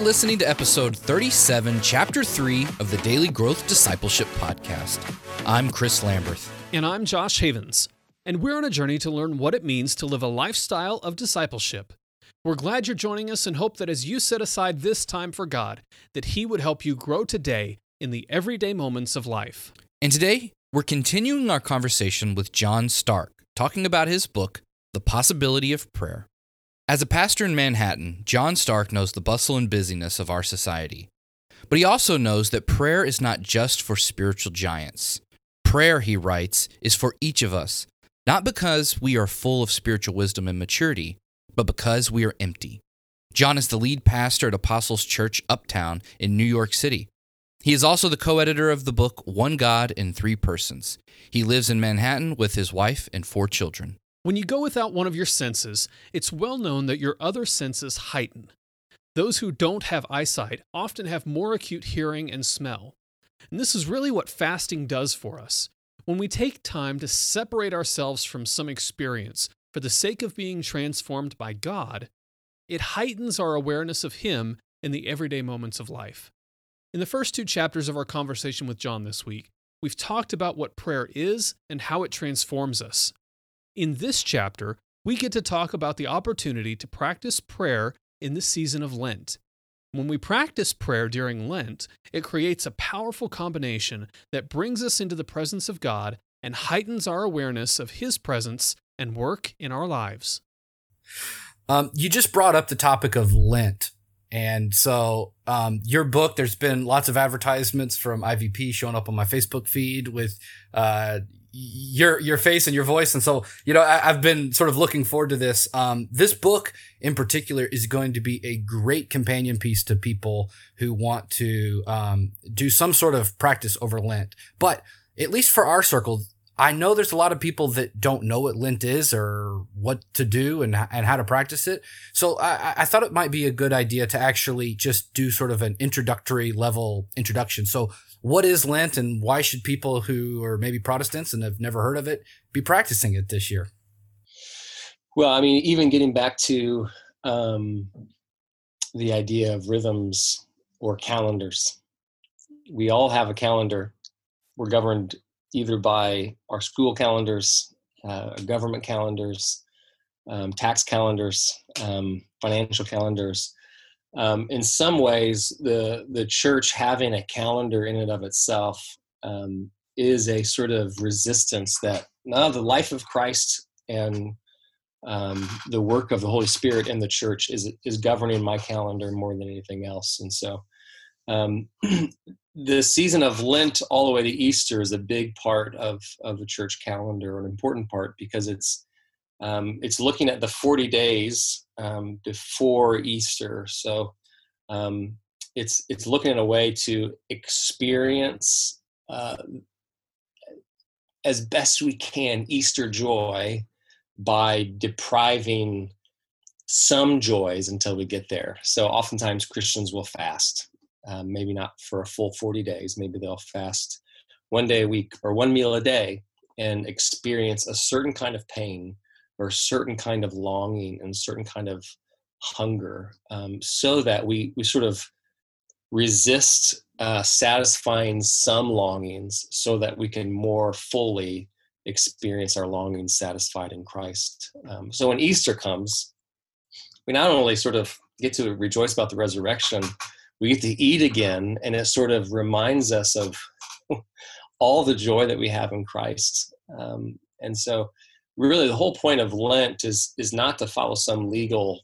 Listening to episode 37, chapter 3 of the Daily Growth Discipleship Podcast. I'm Chris Lamberth. And I'm Josh Havens. And we're on a journey to learn what it means to live a lifestyle of discipleship. We're glad you're joining us and hope that as you set aside this time for God, that He would help you grow today in the everyday moments of life. And today, we're continuing our conversation with John Starke, talking about his book, The Possibility of Prayer. As a pastor in Manhattan, John Starke knows the bustle and busyness of our society. But he also knows that prayer is not just for spiritual giants. Prayer, he writes, is for each of us, not because we are full of spiritual wisdom and maturity, but because we are empty. John is the lead pastor at Apostles Church Uptown in New York City. He is also the co editor of the book One God in Three Persons. He lives in Manhattan with his wife and four children. When you go without one of your senses, it's well known that your other senses heighten. Those who don't have eyesight often have more acute hearing and smell. And this is really what fasting does for us. When we take time to separate ourselves from some experience for the sake of being transformed by God, it heightens our awareness of Him in the everyday moments of life. In the first two chapters of our conversation with John this week, we've talked about what prayer is and how it transforms us. In this chapter, we get to talk about the opportunity to practice prayer in the season of Lent. When we practice prayer during Lent, it creates a powerful combination that brings us into the presence of God and heightens our awareness of His presence and work in our lives. Um, you just brought up the topic of Lent. And so, um, your book, there's been lots of advertisements from IVP showing up on my Facebook feed with, uh, your your face and your voice. And so you know I, have been sort of looking forward to this. Um, this book in particular is going to be a great companion piece to people who want to um, do some sort of practice over lent. But at least for our circle i know there's a lot of people that don't know what lent is or what to do and, and how to practice it. So I, I thought it might be a good idea to actually just do sort of an introductory level introduction. So what is Lent and why should people who are maybe Protestants and have never heard of it be practicing it this year? Well, I mean, even getting back to um, the idea of rhythms or calendars, we all have a calendar. We're governed either by our school calendars, uh, government calendars, um, tax calendars, um, financial calendars um, in some ways, the the church having a calendar in and of itself um, is a sort of resistance that now the life of Christ and um, the work of the Holy Spirit in the church is is governing my calendar more than anything else, and so. Um, the season of Lent all the way to Easter is a big part of, of the church calendar, an important part because it's um, it's looking at the 40 days um, before Easter. So um, it's it's looking at a way to experience uh, as best we can Easter joy by depriving some joys until we get there. So oftentimes Christians will fast, um, maybe not for a full 40 days. Maybe they'll fast one day a week or one meal a day and experience a certain kind of pain or certain kind of longing and certain kind of hunger um, so that we, we sort of resist uh, satisfying some longings so that we can more fully experience our longings satisfied in Christ. Um, so when Easter comes, we not only sort of get to rejoice about the resurrection, we get to eat again, and it sort of reminds us of all the joy that we have in Christ. Um, and so really the whole point of Lent is is not to follow some legal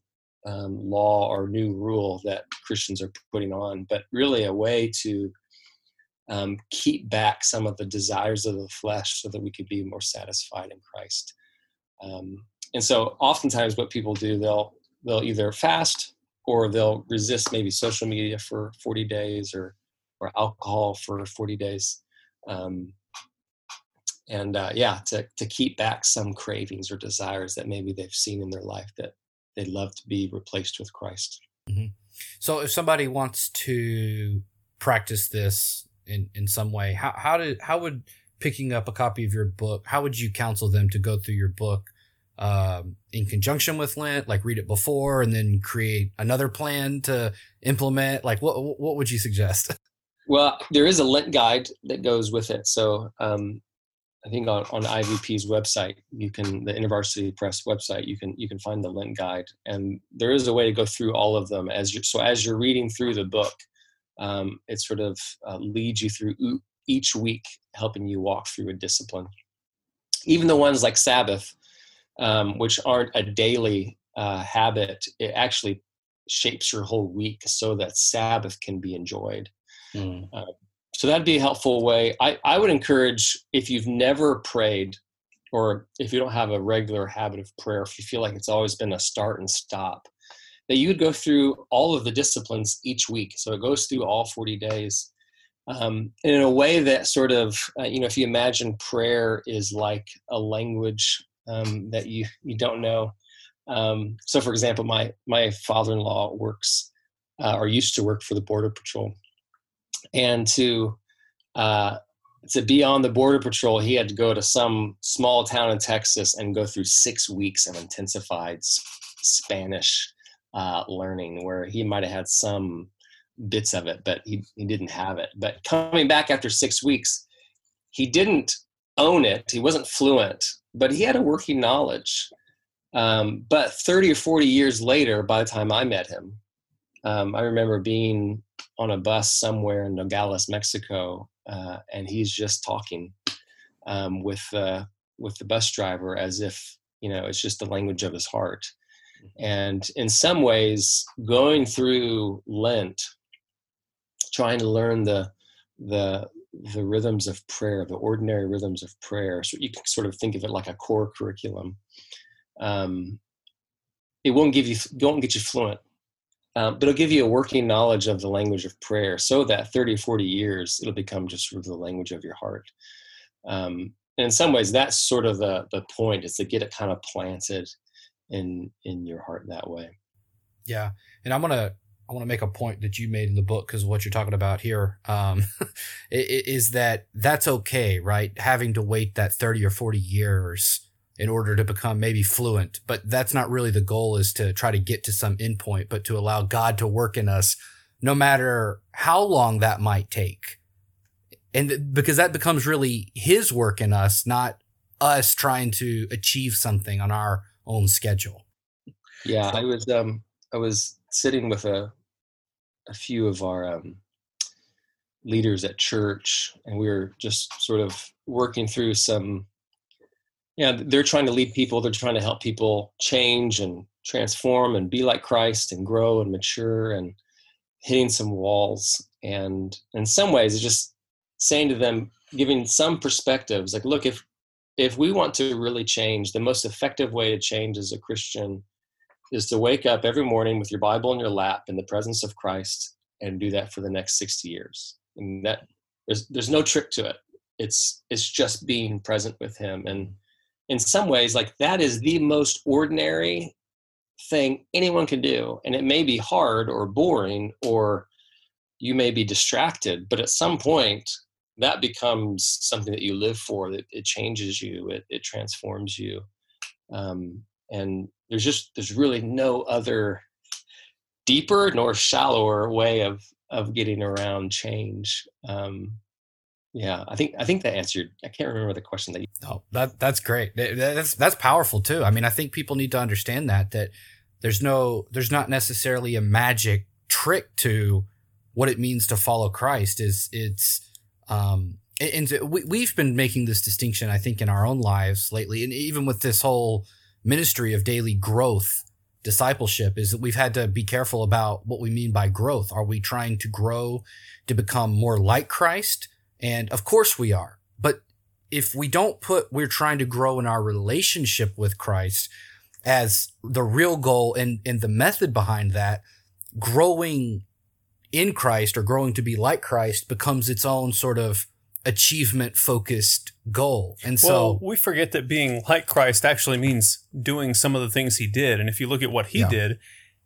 um, law or new rule that Christians are putting on, but really a way to um, keep back some of the desires of the flesh so that we could be more satisfied in Christ. Um, and so, oftentimes, what people do they'll they'll either fast or they'll resist maybe social media for 40 days or or alcohol for 40 days. Um, and uh, yeah, to to keep back some cravings or desires that maybe they've seen in their life that they'd love to be replaced with Christ. Mm-hmm. So, if somebody wants to practice this in in some way, how how did how would picking up a copy of your book how would you counsel them to go through your book um, in conjunction with Lent, like read it before and then create another plan to implement? Like, what what would you suggest? Well, there is a Lent guide that goes with it. So um, I think on, on IVP's website, you can the InterVarsity Press website, you can you can find the Lent guide, and there is a way to go through all of them as you so as you're reading through the book, um, it sort of uh, leads you through each week, helping you walk through a discipline. Even the ones like Sabbath, um, which aren't a daily uh, habit, it actually shapes your whole week so that Sabbath can be enjoyed. Mm. Uh, so that'd be a helpful way. I, I would encourage if you've never prayed or if you don't have a regular habit of prayer, if you feel like it's always been a start and stop, that you would go through all of the disciplines each week. So it goes through all 40 days. Um, in a way that sort of, uh, you know, if you imagine prayer is like a language um, that you, you don't know. Um, so, for example, my, my father in law works uh, or used to work for the Border Patrol and to uh, to be on the border patrol, he had to go to some small town in Texas and go through six weeks of intensified Spanish uh, learning, where he might have had some bits of it, but he, he didn't have it. But coming back after six weeks, he didn't own it. He wasn't fluent, but he had a working knowledge. Um, but 30 or 40 years later, by the time I met him, um, I remember being on a bus somewhere in Nogales, Mexico, uh, and he's just talking um, with uh, with the bus driver as if you know it's just the language of his heart. Mm-hmm. And in some ways, going through Lent, trying to learn the the the rhythms of prayer, the ordinary rhythms of prayer. So you can sort of think of it like a core curriculum. Um, it won't give you won't get you fluent um, but it'll give you a working knowledge of the language of prayer so that 30 or 40 years it'll become just sort of the language of your heart. Um, and in some ways that's sort of the, the point is to get it kind of planted in in your heart that way. Yeah and i'm gonna i want to make a point that you made in the book because what you're talking about here. Um, is that that's okay right? Having to wait that 30 or 40 years in order to become maybe fluent. But that's not really the goal is to try to get to some endpoint, but to allow God to work in us no matter how long that might take. And because that becomes really his work in us, not us trying to achieve something on our own schedule. Yeah, I was um I was sitting with a a few of our um leaders at church and we were just sort of working through some yeah they're trying to lead people they're trying to help people change and transform and be like christ and grow and mature and hitting some walls. And in some ways it's just saying to them giving some perspectives like look if if we want to really change the most effective way to change as a christian is to wake up every morning with your bible in your lap in the presence of christ and do that for the next 60 years. And that there's there's no trick to it. It's it's just being present with him. And in some ways like that is the most ordinary thing anyone can do and it may be hard or boring or you may be distracted but at some point that becomes something that you live for that it changes you it, it transforms you. Um, and there's just there's really no other deeper nor shallower way of of getting around change. Um, yeah i think i think that answered i can't remember the question that you oh that that's great. That's that's powerful too. I mean i think people need to understand that that there's no there's not necessarily a magic trick to what it means to follow christ. Is it's um and we, we've been making this distinction i think in our own lives lately. And even with this whole ministry of daily growth discipleship is that we've had to be careful about what we mean by growth. Are we trying to grow to become more like christ and of course we are. But if we don't put we're trying to grow in our relationship with Christ as the real goal and, and the method behind that, growing in Christ or growing to be like Christ becomes its own sort of achievement focused goal. And so well, we forget that being like Christ actually means doing some of the things he did. And if you look at what he yeah. did,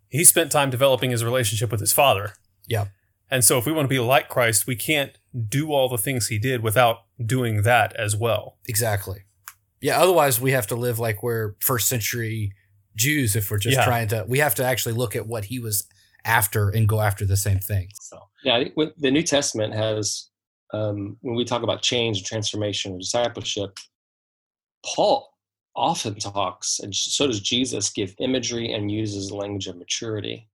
he spent time developing his relationship with his father. Yeah. And so if we want to be like Christ, we can't do all the things he did without doing that as well. Exactly. Yeah, otherwise we have to live like we're first century Jews if we're just Yeah. trying to. We have to actually look at what he was after and go after the same things. So yeah, I think with- the New Testament has um, when we talk about change and transformation and discipleship, Paul often talks, and so does Jesus, give imagery and uses language of maturity.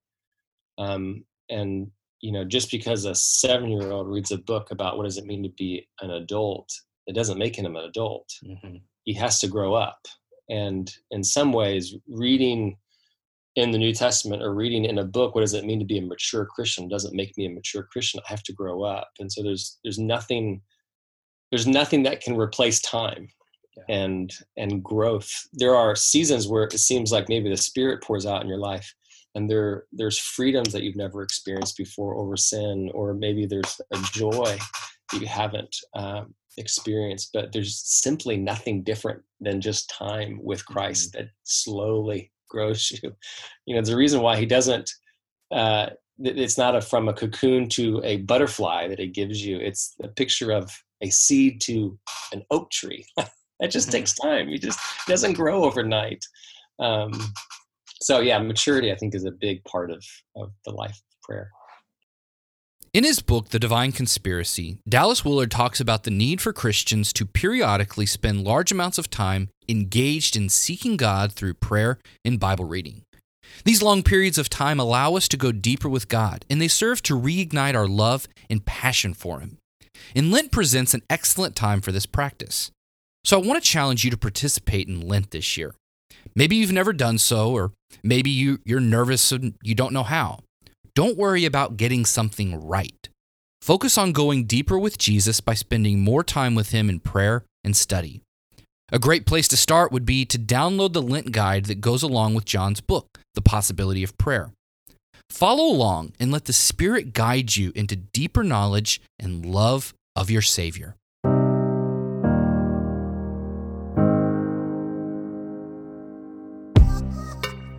Um, and you know, just because a seven-year-old reads a book about what does it mean to be an adult, it doesn't make him an adult mm-hmm. he has to grow up. And in some ways, reading in the New Testament or reading in a book, what does it mean to be a mature Christian? Doesn't make me a mature Christian. I have to grow up. And so there's there's nothing there's nothing that can replace time and and growth. There are seasons where it seems like maybe the Spirit pours out in your life, and there there's freedoms that you've never experienced before over sin, or maybe there's a joy that you haven't um, experienced. But there's simply nothing different than just time with Christ that slowly grows you. You know, there's a reason why He doesn't. Uh, it's not a from a cocoon to a butterfly that He gives you. It's a picture of a seed to an oak tree. that just Mhm. takes time. It just doesn't grow overnight. Um, so yeah, maturity I think is a big part of of the life of prayer. In his book, The Divine Conspiracy, Dallas Willard talks about the need for Christians to periodically spend large amounts of time engaged in seeking God through prayer and Bible reading. These long periods of time allow us to go deeper with God, and they serve to reignite our love and passion for Him. And Lent presents an excellent time for this practice. So I want to challenge you to participate in Lent this year. Maybe you've never done so, or maybe you, you're nervous and you don't know how. Don't worry about getting something right. Focus on going deeper with Jesus by spending more time with Him in prayer and study. A great place to start would be to download the Lent guide that goes along with John's book, The Possibility of Prayer. Follow along and let the Spirit guide you into deeper knowledge and love of your Savior.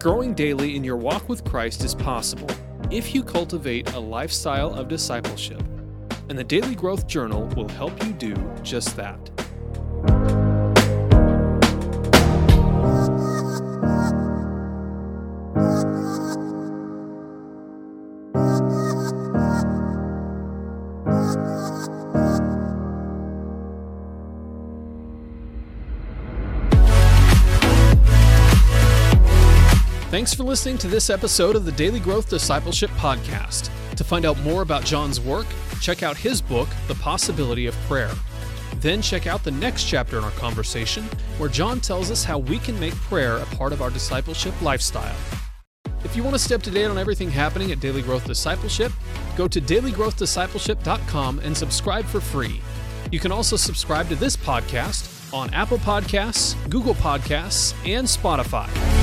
Growing daily in your walk with Christ is possible if you cultivate a lifestyle of discipleship. And the Daily Growth Journal will help you do just that. Thanks for listening to this episode of the Daily Growth Discipleship Podcast. To find out more about John's work, check out his book, The Possibility of Prayer. Then check out the next chapter in our conversation, where John tells us how we can make prayer a part of our discipleship lifestyle. If you want to stay up to date on everything happening at Daily Growth Discipleship, go to dailygrowthdiscipleship.com and subscribe for free. You can also subscribe to this podcast on Apple Podcasts, Google Podcasts, and Spotify.